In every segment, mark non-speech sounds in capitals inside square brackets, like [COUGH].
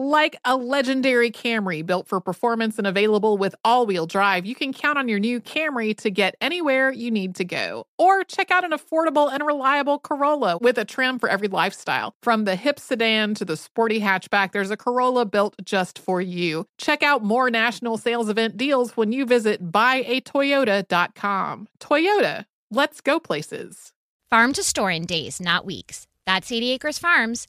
Like a legendary Camry built for performance and available with all wheel drive, you can count on your new Camry to get anywhere you need to go. Or check out an affordable and reliable Corolla with a trim for every lifestyle. From the hip sedan to the sporty hatchback, there's a Corolla built just for you. Check out more national sales event deals when you visit buyatoyota.com. Toyota, let's go places. Farm to store in days, not weeks. That's 80 Acres Farms.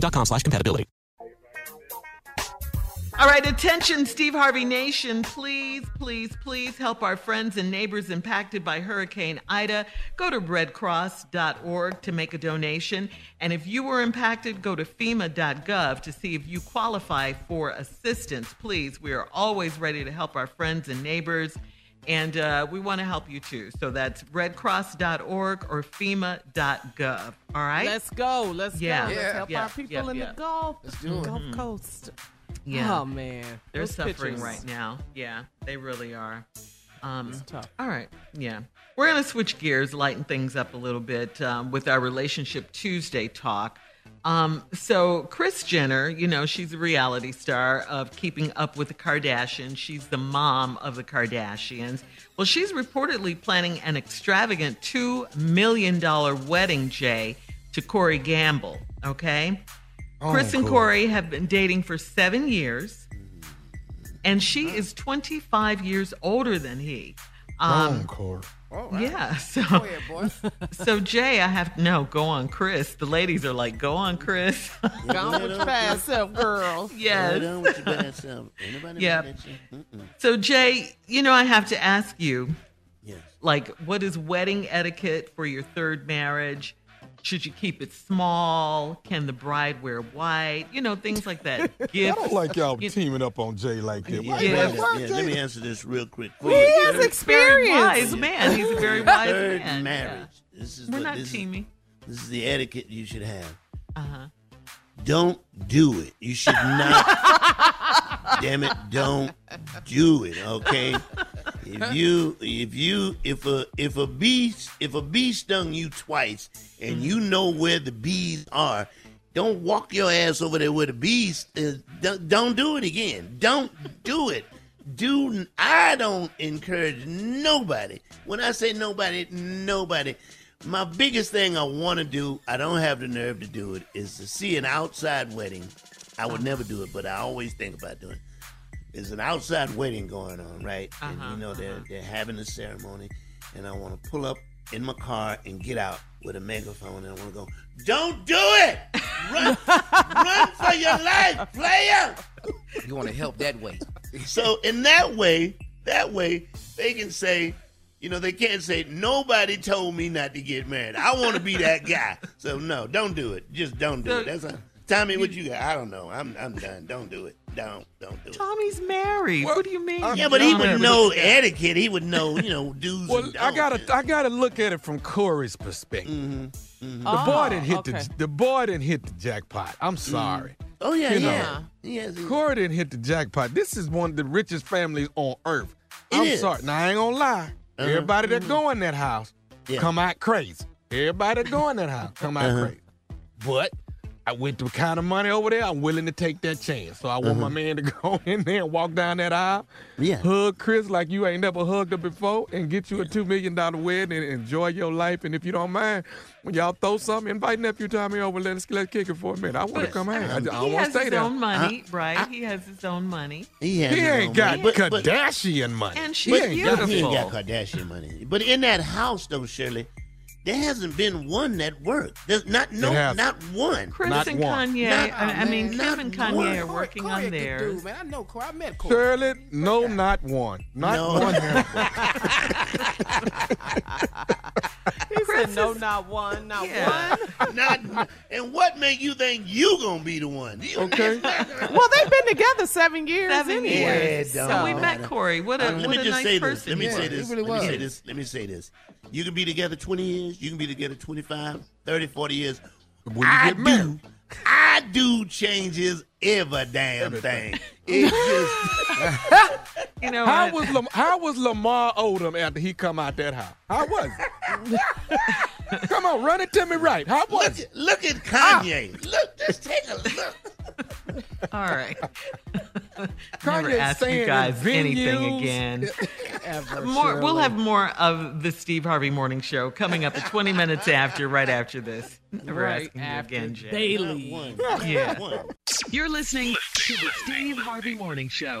slash compatibility. All right, attention, Steve Harvey Nation. Please, please, please help our friends and neighbors impacted by Hurricane Ida. Go to redcross.org to make a donation. And if you were impacted, go to FEMA.gov to see if you qualify for assistance. Please, we are always ready to help our friends and neighbors. And uh, we want to help you too. So that's redcross.org or FEMA.gov. All right? Let's go. Let's Yeah. go. Let's help Yeah. our people Yeah. in Yeah. the Gulf, Let's do it. Gulf Mhm. Coast. Yeah. Oh man, They're Those suffering pictures. right now. Yeah, they really are. Um, It's tough. All right. Yeah. We're going to switch gears, lighten things up a little bit um, with our Relationship Tuesday talk. Um, so, Kris Jenner, you know, she's a reality star of Keeping Up with the Kardashians. She's the mom of the Kardashians. Well, she's reportedly planning an extravagant $2 million wedding, Jay, to Corey Gamble. Okay? Oh, Kris and cool. Corey have been dating for seven years, and she is 25 years older than he. Wrong, um, Corey. Yeah, [LAUGHS] so Go ahead, boy. [LAUGHS] so Jay, I have no go on, Kris. The ladies are like, go on, Kris. [LAUGHS] Go on with your bad self, girl. yes. Right on with your bad self. Ain't nobody Yeah. So Jay, you know, I have to ask you, Yes. like, what is wedding etiquette for your third marriage? Should you keep it small? Can the bride wear white? You know, things like that. [LAUGHS] I don't like y'all You- teaming up on Jay like that. Yeah, Why- Yeah. let, me, yeah, let me answer this real quick. He has third- Very experience. wise man. He's a very wise third man. marriage. This is We're what not this teaming. Is, this is the etiquette you should have. Uh huh. Don't do it. You should not. [LAUGHS] damn it! Don't do it. Okay. If you if you if a if a bee if a bee stung you twice and you know where the bees are, don't walk your ass over there where the bees. Uh, don't, don't do it again. Don't do it. Do I don't encourage nobody. When I say nobody, nobody. My biggest thing I want to do, I don't have the nerve to do it, is to see an outside wedding. I would never do it, but I always think about doing it. There's an outside wedding going on, right? And Uh-huh, you know they're they're having a ceremony, and I want to pull up in my car and get out with a megaphone, and I want to go, "Don't do it! Run, [LAUGHS] run for your life, player!" You want to help that way. [LAUGHS] So in that way, that way they can say, you know, they can't say nobody told me not to get married. I want to be that guy. So no, don't do it. Just don't do So- it. That's a, Tommy. What you got? I don't know. I'm I'm done. Don't do it. Don't don't do it. Tommy's married. what do you mean? Yeah, but he would know etiquette. He would know, you know, do's Well, and I gotta, I gotta look at it from Corey's perspective. Mm-hmm. The Oh, boy didn't hit okay. the, the boy didn't hit the jackpot. I'm sorry. Oh yeah, You know, yeah. Yes, he- Corey didn't hit the jackpot. This is one of the richest families on earth. It I'm is. sorry. Now I ain't gonna lie. Uh-huh. Everybody that go in that house Yeah. come out crazy. Everybody that go in that house come out Uh-huh. crazy. But I went the kind of money over there. I'm willing to take that chance. So I want my man to [LAUGHS] go in there and walk down that aisle, Uh-huh. Yeah. hug Kris like you ain't never hugged her before, and get you a two million dollar wedding and enjoy your life. And if you don't mind, when y'all throw something, invite nephew Tommy over. Let's let's kick it for a minute. I want to come hang. I, I He want to stay there. He has his own money, right? he has his own money. He, has He ain't got money. But- but- Kardashian money. And He she's ain't He ain't got Kardashian money. But in that house, though, Shirley, there hasn't been one that worked. There's not no, hasn't. one. Kris Not and one. Kanye, Not- I, I mean, man, Kim and Kanye one. are working Corey a on good theirs. dude, man. I know Corey. I met Corey. Shirley, no, not one. Not No. one. has [LAUGHS] He said no, not one, not Yeah. one. [LAUGHS] not, and what make you think you gonna be the one? You- Okay. [LAUGHS] Well, they've been together seven years Seven years. Yeah, So don't we met. Corey. What a, Uh, let what me a just nice say person. this. Let me he say this. really Let me say this. Let me say this. You can be together 20 years. You can be together 25, 30, 40 years. When you I get married. do. I do changes every damn thing. It just You know How what? was Lam- how was Lamar Odom after he come out that house? How was it? [LAUGHS] come on, run it to me right. How was look it? at look at ah! Kanye. Look, just take a look. All right. [LAUGHS] Never Kanye ask you guys anything again. [LAUGHS] Ever, [LAUGHS] More, we'll have more of the Steve Harvey Morning Show coming up at 20 minutes after, right after this. Never right asking after again, Jay. daily. One. Yeah. One. You're listening to the Steve Harvey Morning Show.